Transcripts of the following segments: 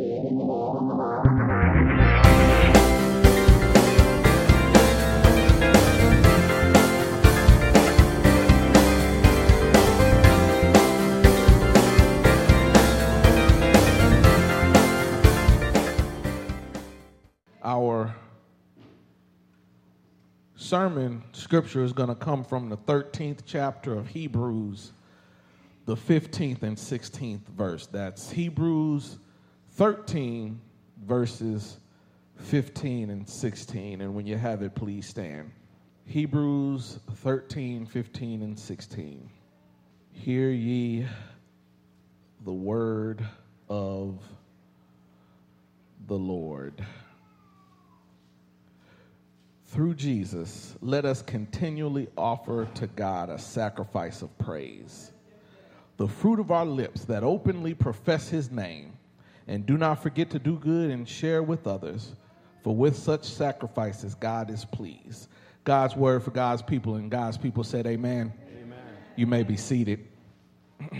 Our sermon scripture is going to come from the 13th chapter of Hebrews, the 15th and 16th verse. That's Hebrews 13, verses 15 and 16. And when you have it, please stand. Hebrews 13, 15, and 16. Hear ye the word of the Lord. Through Jesus, let us continually offer to God a sacrifice of praise, the fruit of our lips that openly profess his name, and do not forget to do good and share with others, for with such sacrifices God is pleased. God's word for God's people, and God's people said, Amen. Amen. You may be seated.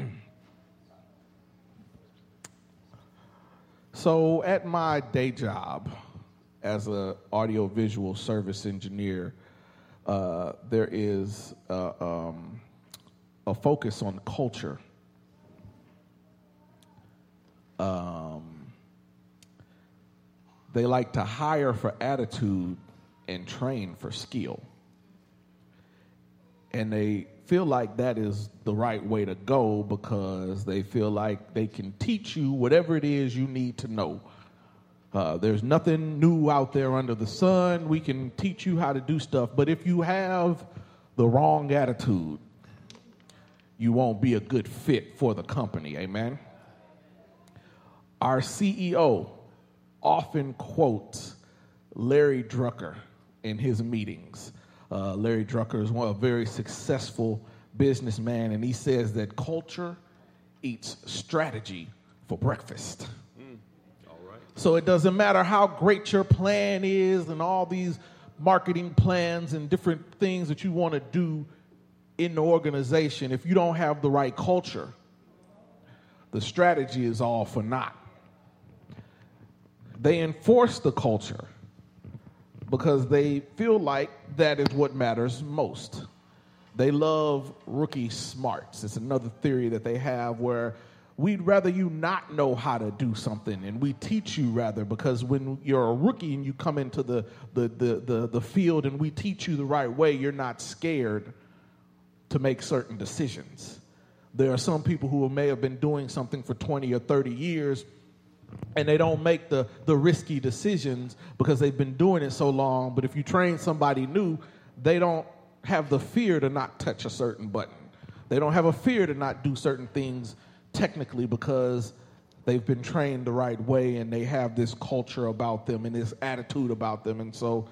so, at my day job, as an audiovisual service engineer, uh, there is uh, um, a focus on culture. Um, they like to hire for attitude and train for skill. And they feel like that is the right way to go because they feel like they can teach you whatever it is you need to know uh, there's nothing new out there under the sun. We can teach you how to do stuff. But if you have the wrong attitude, you won't be a good fit for the company. Amen. Our CEO often quotes Larry Drucker in his meetings. Uh, Larry Drucker is one, a very successful businessman, and he says that culture eats strategy for breakfast. So it doesn't matter how great your plan is and all these marketing plans and different things that you want to do in the organization. If you don't have the right culture, the strategy is all for naught. They enforce the culture because they feel like that is what matters most. They love rookie smarts. It's another theory that they have where we'd rather you not know how to do something and we teach you rather because when you're a rookie and you come into the, the, the, the, the field and we teach you the right way, you're not scared to make certain decisions. There are some people who may have been doing something for 20 or 30 years and they don't make the, the risky decisions because they've been doing it so long. But if you train somebody new, they don't have the fear to not touch a certain button. They don't have a fear to not do certain things technically because they've been trained the right way and they have this culture about them and this attitude about them and so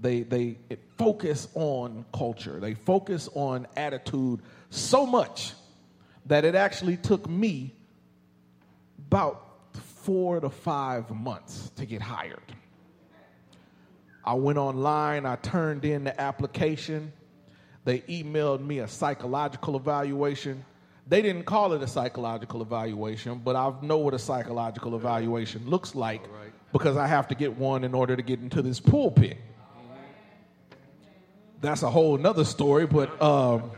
they they focus on culture they focus on attitude so much that it actually took me about four to five months to get hired i went online i turned in the application they emailed me a psychological evaluation they didn't call it a psychological evaluation, but I know what a psychological evaluation looks like right. because I have to get one in order to get into this pulpit. That's a whole nother story, but um,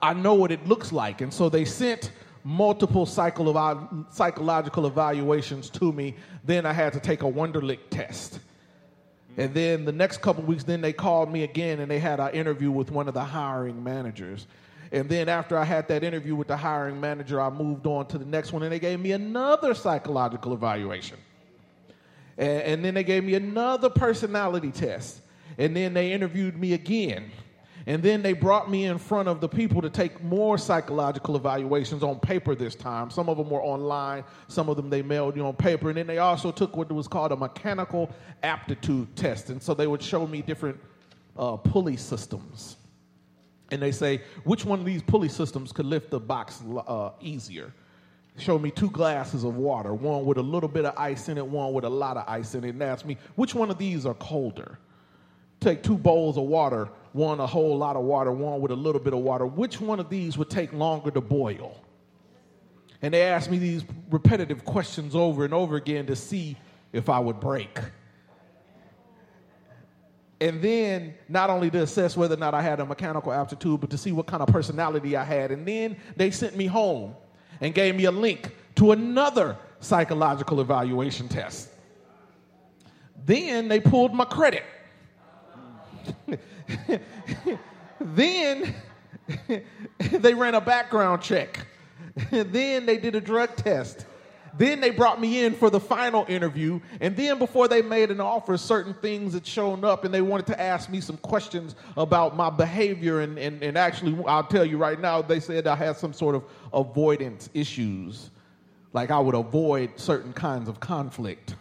I know what it looks like. And so they sent multiple psycho- psychological evaluations to me. Then I had to take a Wonderlic test. And then the next couple weeks, then they called me again and they had an interview with one of the hiring managers. And then after I had that interview with the hiring manager, I moved on to the next one, and they gave me another psychological evaluation. And, and then they gave me another personality test. And then they interviewed me again. And then they brought me in front of the people to take more psychological evaluations on paper this time. Some of them were online, some of them they mailed you on paper. And then they also took what was called a mechanical aptitude test. And so they would show me different uh, pulley systems and they say which one of these pulley systems could lift the box uh, easier show me two glasses of water one with a little bit of ice in it one with a lot of ice in it and ask me which one of these are colder take two bowls of water one a whole lot of water one with a little bit of water which one of these would take longer to boil And they asked me these repetitive questions over and over again to see if I would break. And then not only to assess whether or not I had a mechanical aptitude, but to see what kind of personality I had. And then they sent me home and gave me a link to another psychological evaluation test. Then they pulled my credit. then they ran a background check. then they did a drug test. Then they brought me in for the final interview. And then, before they made an offer, certain things had shown up and they wanted to ask me some questions about my behavior. And, and, and actually, I'll tell you right now, they said I had some sort of avoidance issues. Like I would avoid certain kinds of conflict.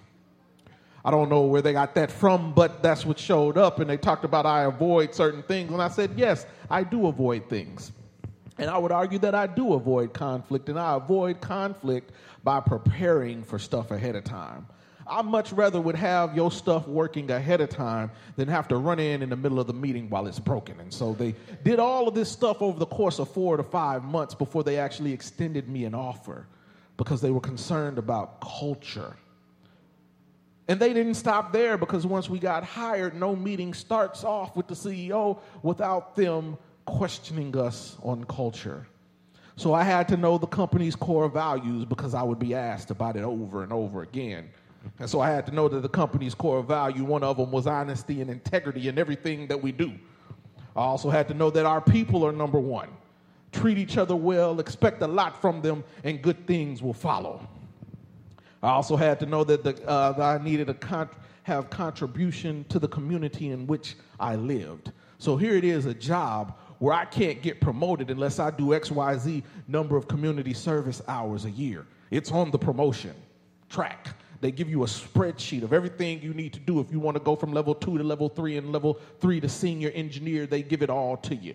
I don't know where they got that from, but that's what showed up. And they talked about I avoid certain things. And I said, yes, I do avoid things. And I would argue that I do avoid conflict, and I avoid conflict by preparing for stuff ahead of time. I much rather would have your stuff working ahead of time than have to run in in the middle of the meeting while it's broken. And so they did all of this stuff over the course of four to five months before they actually extended me an offer because they were concerned about culture. And they didn't stop there because once we got hired, no meeting starts off with the CEO without them questioning us on culture. So I had to know the company's core values because I would be asked about it over and over again. And so I had to know that the company's core value, one of them was honesty and integrity in everything that we do. I also had to know that our people are number one. Treat each other well, expect a lot from them, and good things will follow. I also had to know that, the, uh, that I needed to con- have contribution to the community in which I lived. So here it is a job where I can't get promoted unless I do XYZ number of community service hours a year. It's on the promotion track. They give you a spreadsheet of everything you need to do. If you want to go from level two to level three and level three to senior engineer, they give it all to you.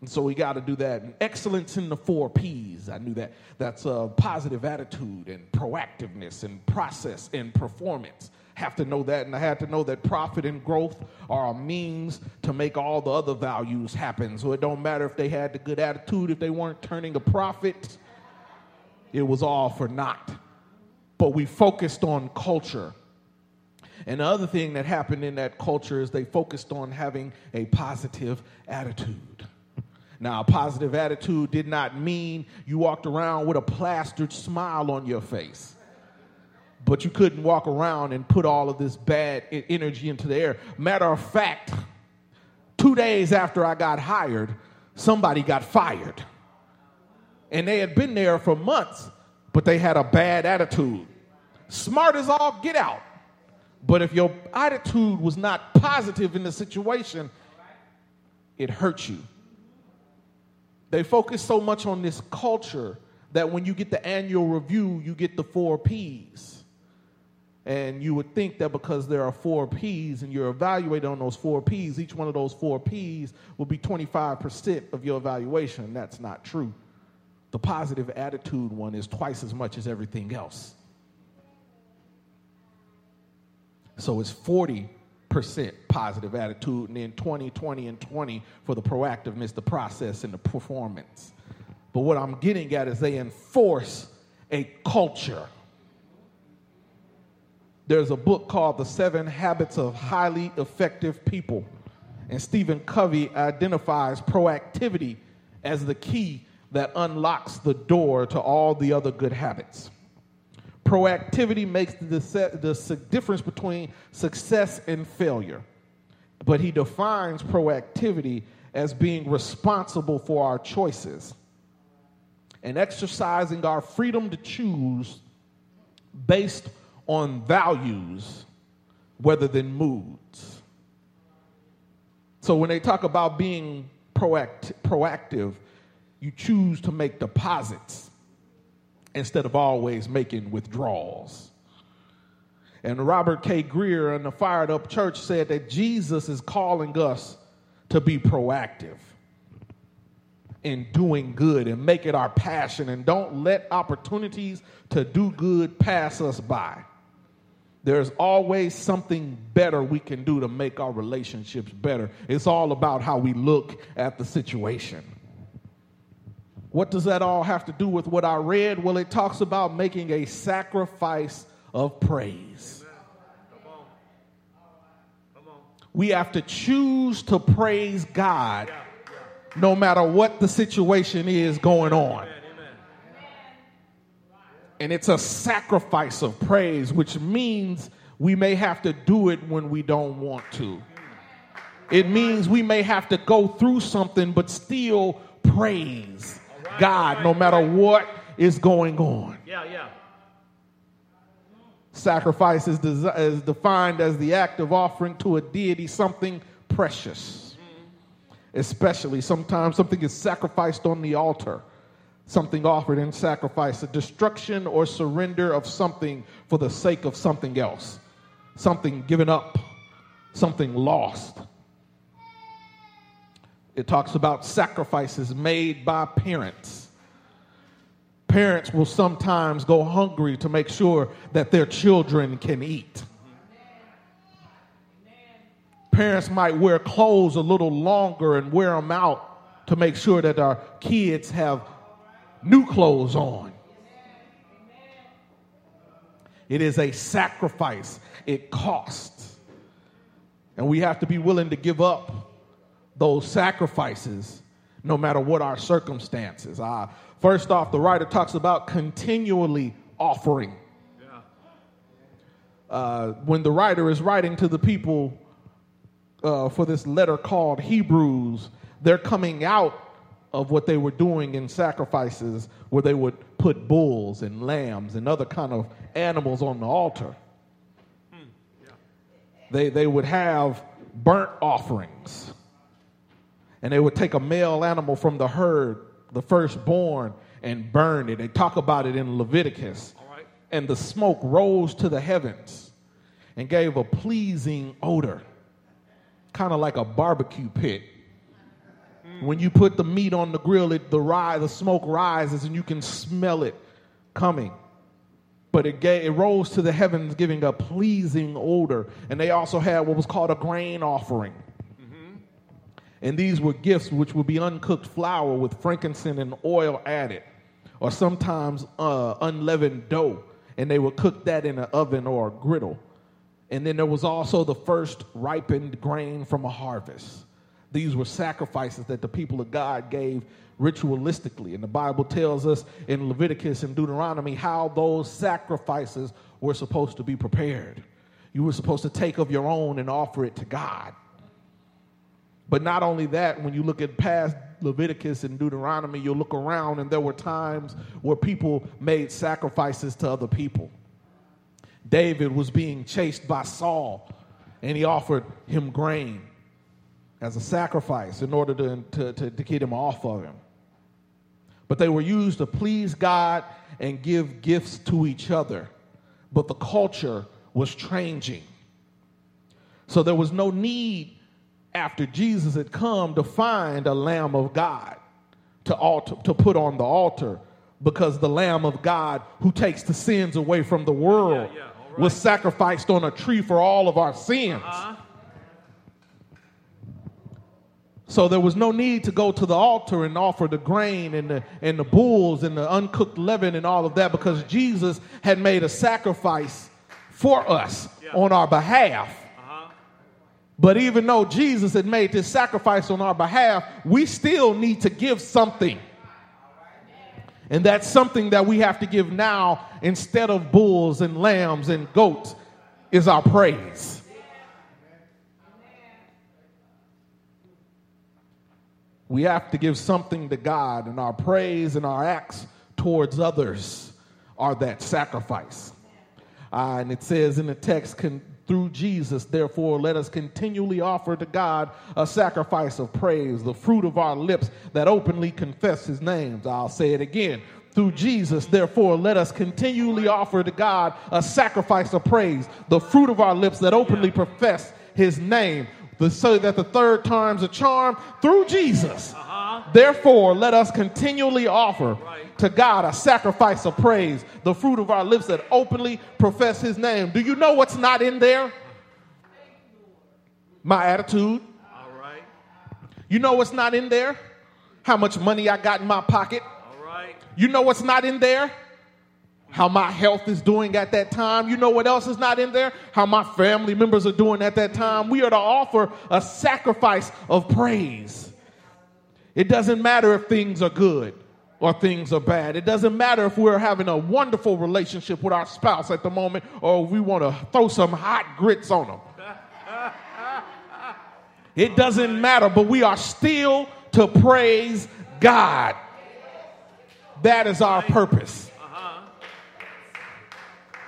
And so we got to do that. And excellence in the four P's. I knew that. That's a positive attitude and proactiveness and process and performance have to know that, and I had to know that profit and growth are a means to make all the other values happen. So it don't matter if they had the good attitude, if they weren't turning a profit, it was all for naught. But we focused on culture. And the other thing that happened in that culture is they focused on having a positive attitude. Now, a positive attitude did not mean you walked around with a plastered smile on your face but you couldn't walk around and put all of this bad energy into the air. Matter of fact, two days after I got hired, somebody got fired. And they had been there for months, but they had a bad attitude. Smart as all get out. But if your attitude was not positive in the situation, it hurt you. They focus so much on this culture that when you get the annual review, you get the four P's. And you would think that because there are four P's and you're evaluated on those four P's, each one of those four P's will be 25% of your evaluation. That's not true. The positive attitude one is twice as much as everything else. So it's 40% positive attitude, and then 20, 20, and 20 for the proactiveness, the process, and the performance. But what I'm getting at is they enforce a culture there's a book called The Seven Habits of Highly Effective People. And Stephen Covey identifies proactivity as the key that unlocks the door to all the other good habits. Proactivity makes the, the difference between success and failure. But he defines proactivity as being responsible for our choices and exercising our freedom to choose based on values rather than moods. So when they talk about being proact- proactive, you choose to make deposits instead of always making withdrawals. And Robert K. Greer in the Fired Up Church said that Jesus is calling us to be proactive in doing good and make it our passion and don't let opportunities to do good pass us by. There's always something better we can do to make our relationships better. It's all about how we look at the situation. What does that all have to do with what I read? Well, it talks about making a sacrifice of praise. Come on, We have to choose to praise God no matter what the situation is going on. And it's a sacrifice of praise, which means we may have to do it when we don't want to. It means we may have to go through something, but still praise God no matter what is going on. Yeah, yeah. Sacrifice is, is defined as the act of offering to a deity something precious. Especially sometimes something is sacrificed on the altar, something offered in sacrifice, a destruction or surrender of something for the sake of something else, something given up, something lost. It talks about sacrifices made by parents. Parents will sometimes go hungry to make sure that their children can eat. Parents might wear clothes a little longer and wear them out to make sure that our kids have new clothes on. It is a sacrifice, it costs. And we have to be willing to give up those sacrifices no matter what our circumstances. Uh, first off, the writer talks about continually offering. Uh, when the writer is writing to the people uh, for this letter called Hebrews, they're coming out of what they were doing in sacrifices where they would put bulls and lambs and other kind of animals on the altar. They, they would have burnt offerings and they would take a male animal from the herd, the firstborn, and burn it. They talk about it in Leviticus. All right. And the smoke rose to the heavens and gave a pleasing odor, kind of like a barbecue pit. Hmm. When you put the meat on the grill, it, the, rise, the smoke rises and you can smell it coming. But it, gave, it rose to the heavens, giving a pleasing odor. And they also had what was called a grain offering. And these were gifts which would be uncooked flour with frankincense and oil added, or sometimes uh, unleavened dough. And they would cook that in an oven or a griddle. And then there was also the first ripened grain from a harvest. These were sacrifices that the people of God gave ritualistically. And the Bible tells us in Leviticus and Deuteronomy how those sacrifices were supposed to be prepared. You were supposed to take of your own and offer it to God. But not only that, when you look at past Leviticus and Deuteronomy, you'll look around and there were times where people made sacrifices to other people. David was being chased by Saul, and he offered him grain as a sacrifice in order to, to, to, to get him off of him. But they were used to please God and give gifts to each other. But the culture was changing. So there was no need after Jesus had come to find a Lamb of God to, altar, to put on the altar because the Lamb of God who takes the sins away from the world Yeah, yeah, right. was sacrificed on a tree for all of our sins. Uh-huh. So there was no need to go to the altar and offer the grain and the, and the bulls and the uncooked leaven and all of that because Jesus had made a sacrifice for us Yeah. on our behalf. But even though Jesus had made this sacrifice on our behalf, we still need to give something. And that's something that we have to give now instead of bulls and lambs and goats is our praise. We have to give something to God, and our praise and our acts towards others are that sacrifice. Uh, and it says in the text, con- through Jesus, therefore, let us continually offer to God a sacrifice of praise, the fruit of our lips that openly confess his names. I'll say it again. Through Jesus, therefore, let us continually offer to God a sacrifice of praise, the fruit of our lips that openly profess his name. So that the third time's a charm through Jesus. Therefore, let us continually offer Right. to God a sacrifice of praise, the fruit of our lips that openly profess his name. Do you know what's not in there? My attitude. All right. You know what's not in there? How much money I got in my pocket? You know what's not in there? How my health is doing at that time. You know what else is not in there? How my family members are doing at that time. We are to offer a sacrifice of praise. It doesn't matter if things are good or things are bad. It doesn't matter if we're having a wonderful relationship with our spouse at the moment or we want to throw some hot grits on them. It doesn't matter, but we are still to praise God. That is our purpose.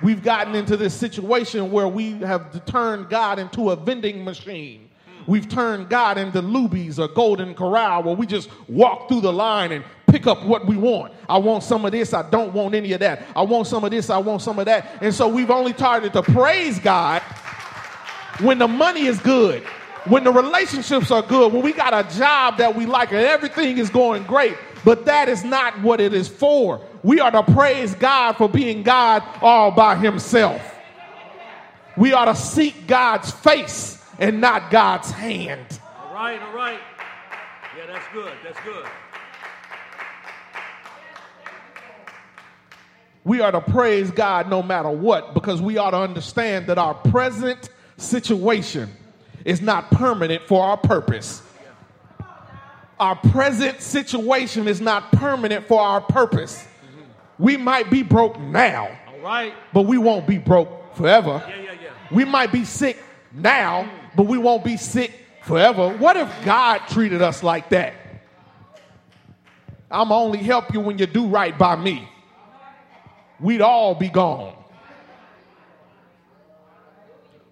We've gotten into this situation where we have turned God into a vending machine. We've turned God into Luby's or Golden Corral where we just walk through the line and pick up what we want. I want some of this. I don't want any of that. I want some of this. I want some of that. And so we've only started to praise God when the money is good, when the relationships are good, when we got a job that we like and everything is going great. But that is not what it is for. We are to praise God for being God all by himself. We are to seek God's face and not God's hand. All right, all right. Yeah, that's good. That's good. We are to praise God no matter what because we ought to understand that our present situation is not permanent for our purpose. Our present situation is not permanent for our purpose. We might be broke now, All right. but we won't be broke forever. Yeah, yeah, yeah. We might be sick now, but we won't be sick forever. What if God treated us like that? I'm only help you when you do right by me. We'd all be gone.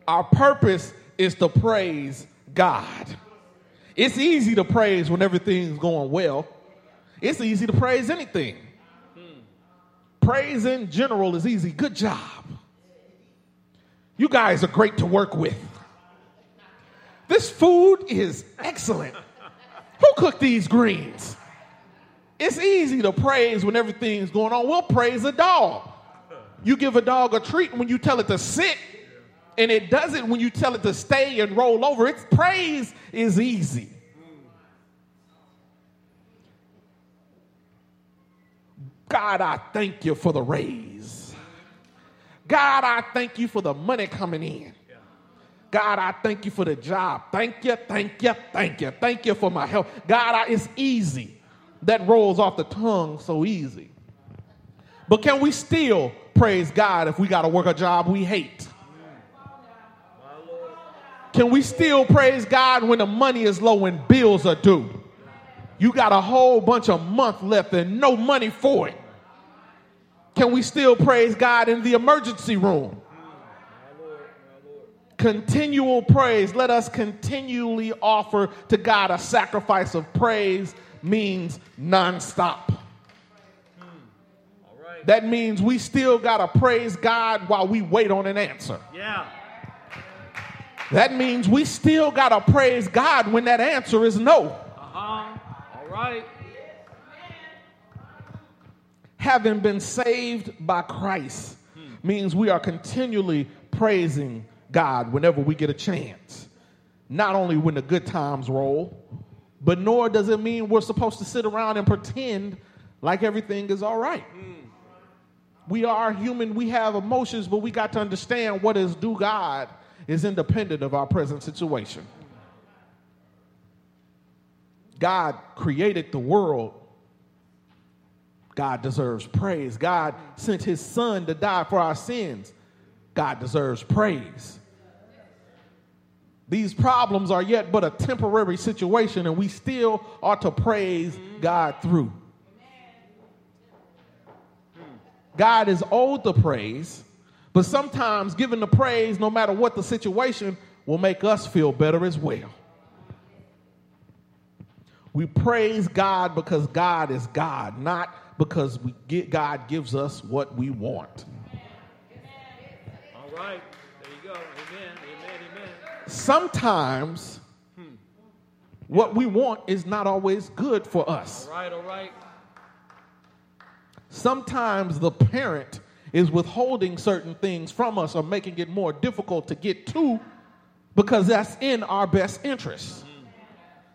Our purpose is to praise God. It's easy to praise when everything's going well. It's easy to praise anything. Praise in general is easy. Good job. You guys are great to work with. This food is excellent. Who cooked these greens? It's easy to praise when everything's going on. We'll praise a dog. You give a dog a treat when you tell it to sit, and it does it when you tell it to stay and roll over. Its praise is easy. God, I thank you for the raise. God, I thank you for the money coming in. God, I thank you for the job. Thank you, thank you, thank you. Thank you for my help. God, I, it's easy. That rolls off the tongue so easy. But can we still praise God if we got to work a job we hate? Can we still praise God when the money is low and bills are due? You got a whole bunch of month left and no money for it. Can we still praise God in the emergency room? Continual praise. Let us continually offer to God a sacrifice of praise means nonstop. All right. That means we still got to praise God while we wait on an answer. Yeah. That means we still got to praise God when that answer is no. Uh huh. All right. Having been saved by Christ means we are continually praising God whenever we get a chance. Not only when the good times roll, but nor does it mean we're supposed to sit around and pretend like everything is all right. We are human, we have emotions, but we got to understand what is due God is independent of our present situation. God created the world. God deserves praise. God sent his son to die for our sins. God deserves praise. These problems are yet but a temporary situation, and we still ought to praise God through. God is owed the praise, but sometimes giving the praise, no matter what the situation, will make us feel better as well. We praise God because God is God, not because we get, God gives us what we want. Right. There you go. Amen. Amen. Amen. Sometimes what we want is not always good for us. All right. All right. Sometimes the parent is withholding certain things from us or making it more difficult to get to because that's in our best interest.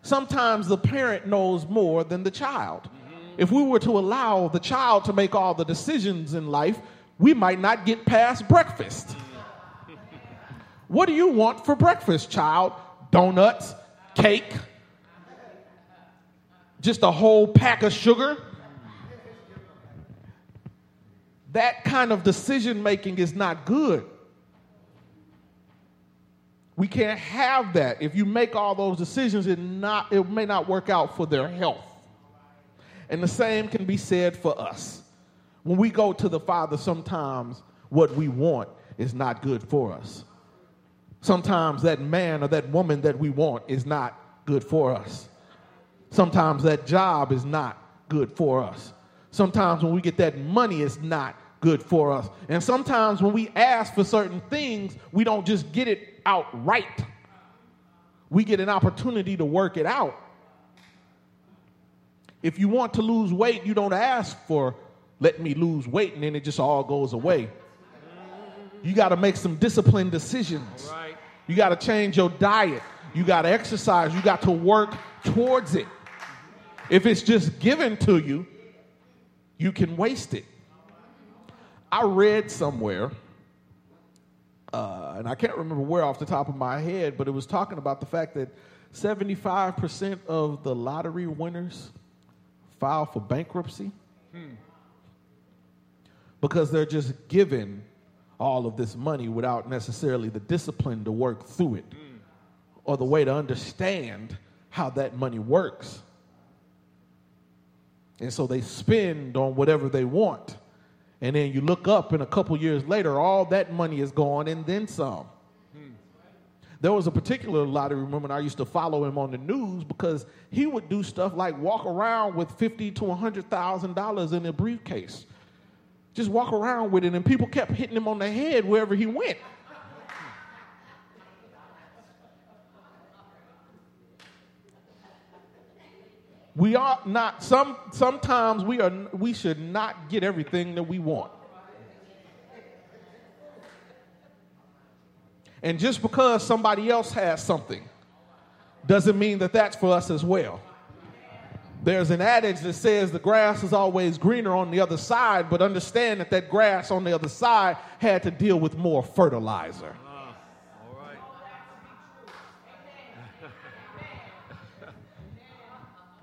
Sometimes the parent knows more than the child. Mm-hmm. If we were to allow the child to make all the decisions in life, we might not get past breakfast. What do you want for breakfast, child? Donuts, cake, just a whole pack of sugar? That kind of decision making is not good. We can't have that. If you make all those decisions, it, not, it may not work out for their health. And the same can be said for us. When we go to the Father, sometimes what we want is not good for us. Sometimes that man or that woman that we want is not good for us. Sometimes that job is not good for us. Sometimes when we get that money, it's not good for us. And sometimes when we ask for certain things, we don't just get it outright. We get an opportunity to work it out. If you want to lose weight, you don't ask for, let me lose weight, and then it just all goes away. You got to make some disciplined decisions. Right. You got to change your diet. You got to exercise. You got to work towards it. If it's just given to you, you can waste it. I read somewhere, uh, and I can't remember where off the top of my head, but it was talking about the fact that 75% of the lottery winners file for bankruptcy because they're just given all of this money without necessarily the discipline to work through it mm. or the way to understand how that money works. And so they spend on whatever they want. And then you look up, and a couple years later, all that money is gone and then some. Hmm. There was a particular lottery woman I used to follow him on the news because he would do stuff like walk around with fifty to hundred thousand dollars in a briefcase, just walk around with it, and people kept hitting him on the head wherever he went. We are not some sometimes we are we should not get everything that we want. And just because somebody else has something doesn't mean that that's for us as well. There's an adage that says the grass is always greener on the other side, but understand that that grass on the other side had to deal with more fertilizer. Ah, all right.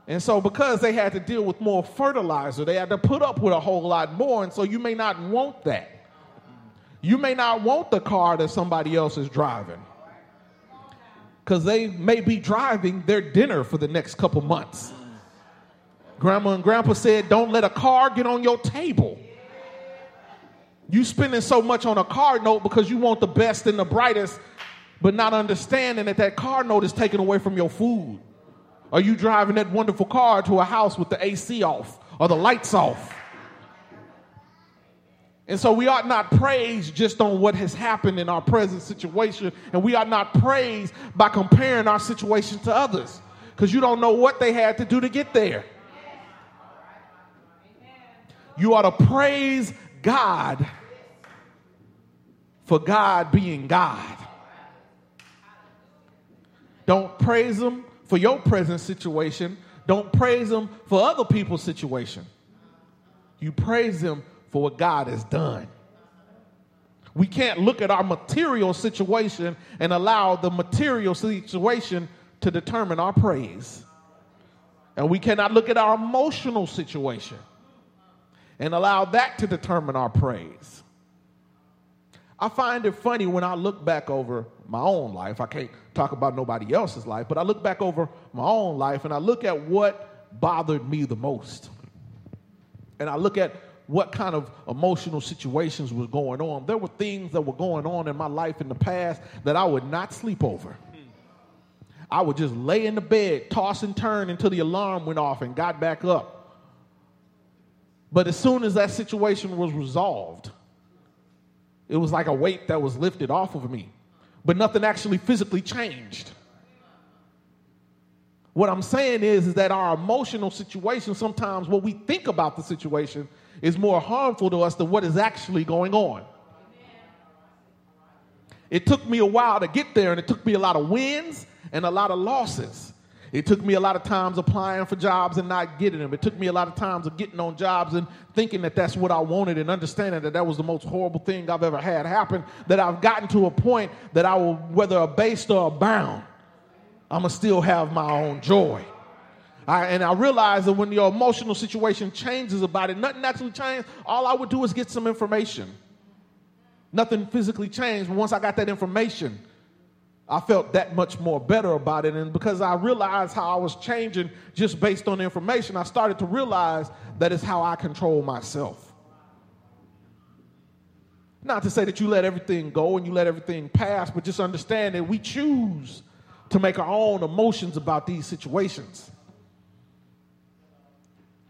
And so, because they had to deal with more fertilizer, they had to put up with a whole lot more. And so, you may not want that. You may not want the car that somebody else is driving because they may be driving their dinner for the next couple months. Grandma and grandpa said, Don't let a car get on your table. You spending so much on a car note because you want the best and the brightest, but not understanding that that car note is taken away from your food. Are you driving that wonderful car to a house with the AC off or the lights off? And so we ought not praise just on what has happened in our present situation, and we ought not praise by comparing our situation to others because you don't know what they had to do to get there. You ought to praise God for God being God. Don't praise Him for your present situation. Don't praise Him for other people's situation. You praise Him for what God has done. We can't look at our material situation and allow the material situation to determine our praise. And we cannot look at our emotional situation and allow that to determine our praise. I find it funny when I look back over my own life. I can't talk about nobody else's life, but I look back over my own life and I look at what bothered me the most. And I look at what kind of emotional situations were going on. There were things that were going on in my life in the past that I would not sleep over. I would just lay in the bed, toss and turn until the alarm went off and got back up. But as soon as that situation was resolved, it was like a weight that was lifted off of me, but nothing actually physically changed. What I'm saying is, is that our emotional situation, sometimes what we think about the situation is more harmful to us than what is actually going on. It took me a while to get there, and it took me a lot of wins and a lot of losses. It took me a lot of times applying for jobs and not getting them. It took me a lot of times of getting on jobs and thinking that that's what I wanted and understanding that that was the most horrible thing I've ever had happen. That I've gotten to a point that I will, whether abased or abound, I'm gonna still have my own joy. I, and I realized that when your emotional situation changes about it, nothing actually changed. All I would do is get some information. Nothing physically changed. But once I got that information, I felt that much more better about it. And because I realized how I was changing just based on information, I started to realize that is how I control myself. Not to say that you let everything go and you let everything pass, but just understand that we choose to make our own emotions about these situations.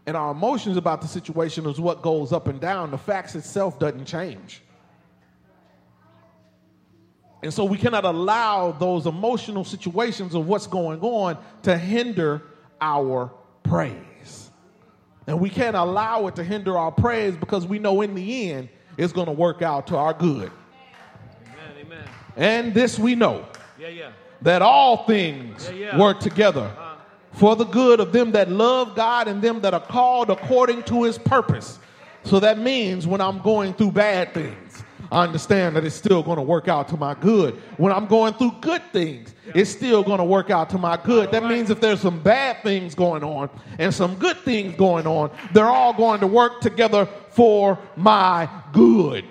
And our emotions about the situation is what goes up and down. The facts itself doesn't change. And so we cannot allow those emotional situations of what's going on to hinder our praise. And we can't allow it to hinder our praise because we know in the end it's going to work out to our good. Amen, amen. And this we know Yeah, yeah. that all things Yeah, yeah. work together Uh, for the good of them that love God and them that are called according to his purpose. So that means when I'm going through bad things, I understand that it's still going to work out to my good. When I'm going through good things, it's still going to work out to my good. That means if there's some bad things going on and some good things going on, they're all going to work together for my good.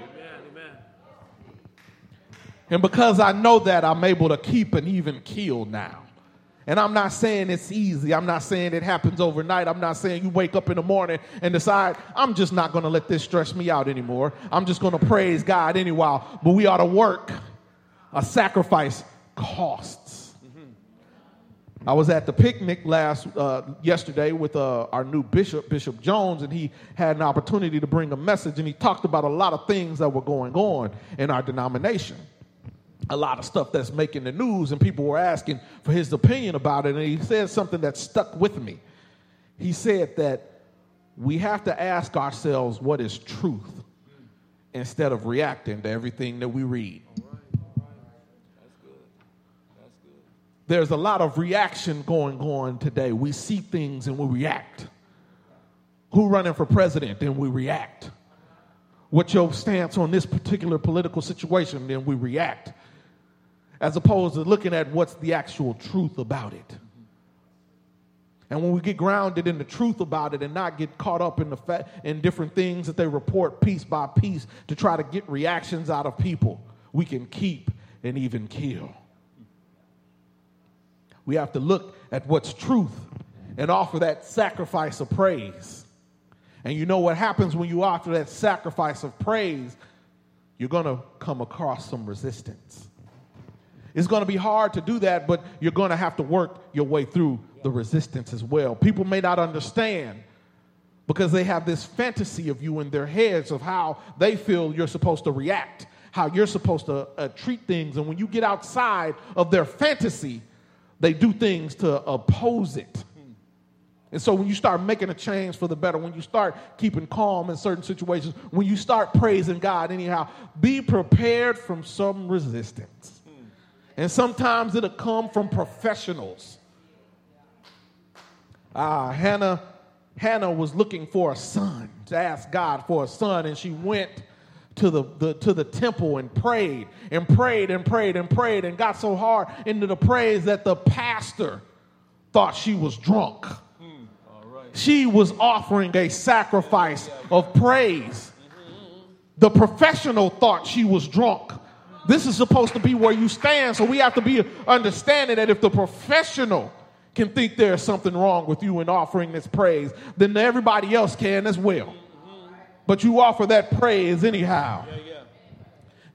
And because I know that, I'm able to keep an even keel now. And I'm not saying it's easy. I'm not saying it happens overnight. I'm not saying you wake up in the morning and decide, I'm just not going to let this stress me out anymore. I'm just going to praise God anyway. But we ought to work. A sacrifice costs. I was at the picnic last uh, yesterday with uh, our new bishop, Bishop Jones, and he had an opportunity to bring a message, and he talked about a lot of things that were going on in our denomination a lot of stuff that's making the news, and people were asking for his opinion about it. And he said something that stuck with me. He said that we have to ask ourselves what is truth instead of reacting to everything that we read. There's a lot of reaction going on today. We see things and we react. Who running for president Then we react. What your stance on this particular political situation, then we react as opposed to looking at what's the actual truth about it. And when we get grounded in the truth about it and not get caught up in the fa- in different things that they report piece by piece to try to get reactions out of people, we can keep and even kill. We have to look at what's truth and offer that sacrifice of praise. And you know what happens when you offer that sacrifice of praise? You're going to come across some resistance. It's going to be hard to do that, but you're going to have to work your way through the resistance as well. People may not understand because they have this fantasy of you in their heads of how they feel you're supposed to react, how you're supposed to uh, treat things. And when you get outside of their fantasy, they do things to oppose it. And so when you start making a change for the better, when you start keeping calm in certain situations, when you start praising God anyhow, be prepared from some resistance. And sometimes it'll come from professionals. Ah, Hannah, Hannah was looking for a son, to ask God for a son, and she went to the, the, to the temple and prayed and prayed and prayed and prayed and got so hard into the praise that the pastor thought she was drunk. She was offering a sacrifice of praise. The professional thought she was drunk. This is supposed to be where you stand, so we have to be understanding that if the professional can think there's something wrong with you in offering this praise, then everybody else can as well. But you offer that praise anyhow.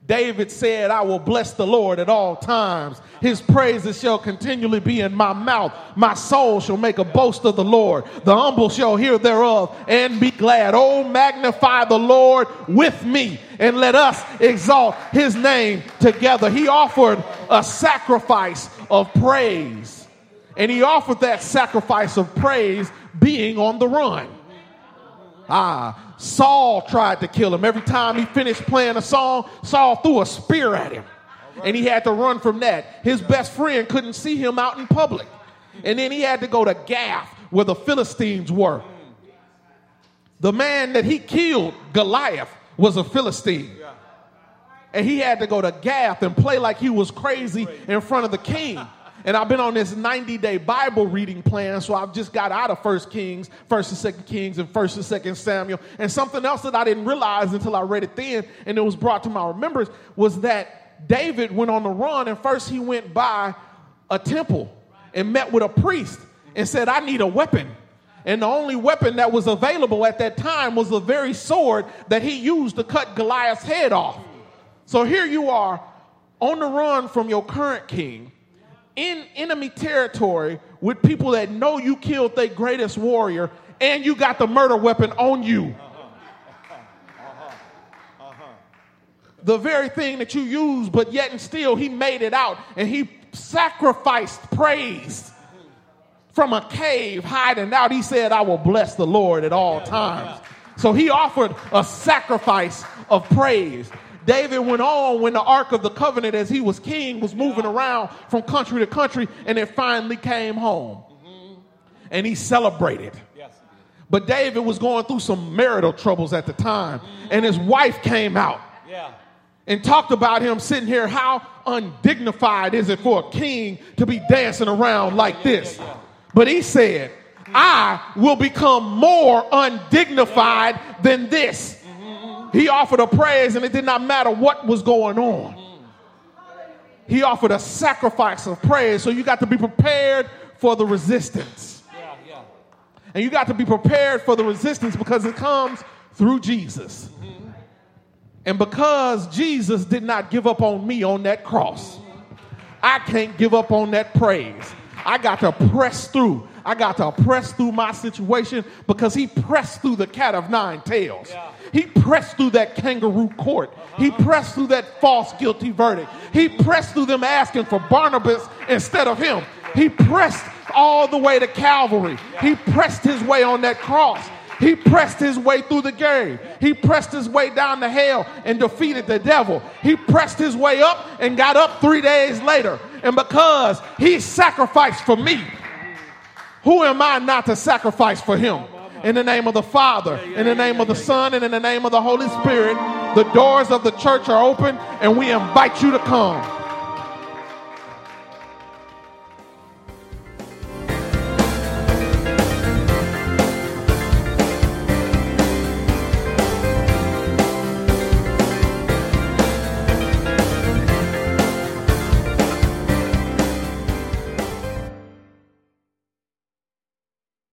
David said, I will bless the Lord at all times. His praises shall continually be in my mouth. My soul shall make a boast of the Lord. The humble shall hear thereof and be glad. Oh, magnify the Lord with me and let us exalt his name together. He offered a sacrifice of praise. And he offered that sacrifice of praise being on the run. Ah, Saul tried to kill him. Every time he finished playing a song, Saul threw a spear at him. And he had to run from that. His best friend couldn't see him out in public. And then he had to go to Gath, where the Philistines were. The man that he killed, Goliath, was a Philistine. And he had to go to Gath and play like he was crazy in front of the king. And I've been on this 90 day Bible reading plan, so I've just got out of First Kings, First and Second Kings, and First and Second Samuel. And something else that I didn't realize until I read it then, and it was brought to my remembrance, was that David went on the run, and first he went by a temple and met with a priest and said, I need a weapon. And the only weapon that was available at that time was the very sword that he used to cut Goliath's head off. So here you are on the run from your current king in enemy territory with people that know you killed their greatest warrior and you got the murder weapon on you. The very thing that you use, but yet and still he made it out and he sacrificed praise from a cave hiding out. He said, I will bless the Lord at all times. So he offered a sacrifice of praise. David went on when the Ark of the Covenant, as he was king, was moving around from country to country, and it finally came home. Mm-hmm. And he celebrated. But David was going through some marital troubles at the time, and his wife came out and talked about him sitting here. How undignified is it for a king to be dancing around like this? But he said, I will become more undignified than this. He offered a praise, and it did not matter what was going on. He offered a sacrifice of praise. So you got to be prepared for the resistance. And you got to be prepared for the resistance because it comes through Jesus. And because Jesus did not give up on me on that cross, I can't give up on that praise. I got to press through. I got to press through my situation because he pressed through the cat of nine tails. Yeah. He pressed through that kangaroo court. Uh-huh. He pressed through that false guilty verdict. He pressed through them asking for Barnabas instead of him. He pressed all the way to Calvary. He pressed his way on that cross. He pressed his way through the grave. He pressed his way down to hell and defeated the devil. He pressed his way up and got up three days later. And because he sacrificed for me, who am I not to sacrifice for him? In the name of the Father, in the name of the Son, and in the name of the Holy Spirit, the doors of the church are open and we invite you to come.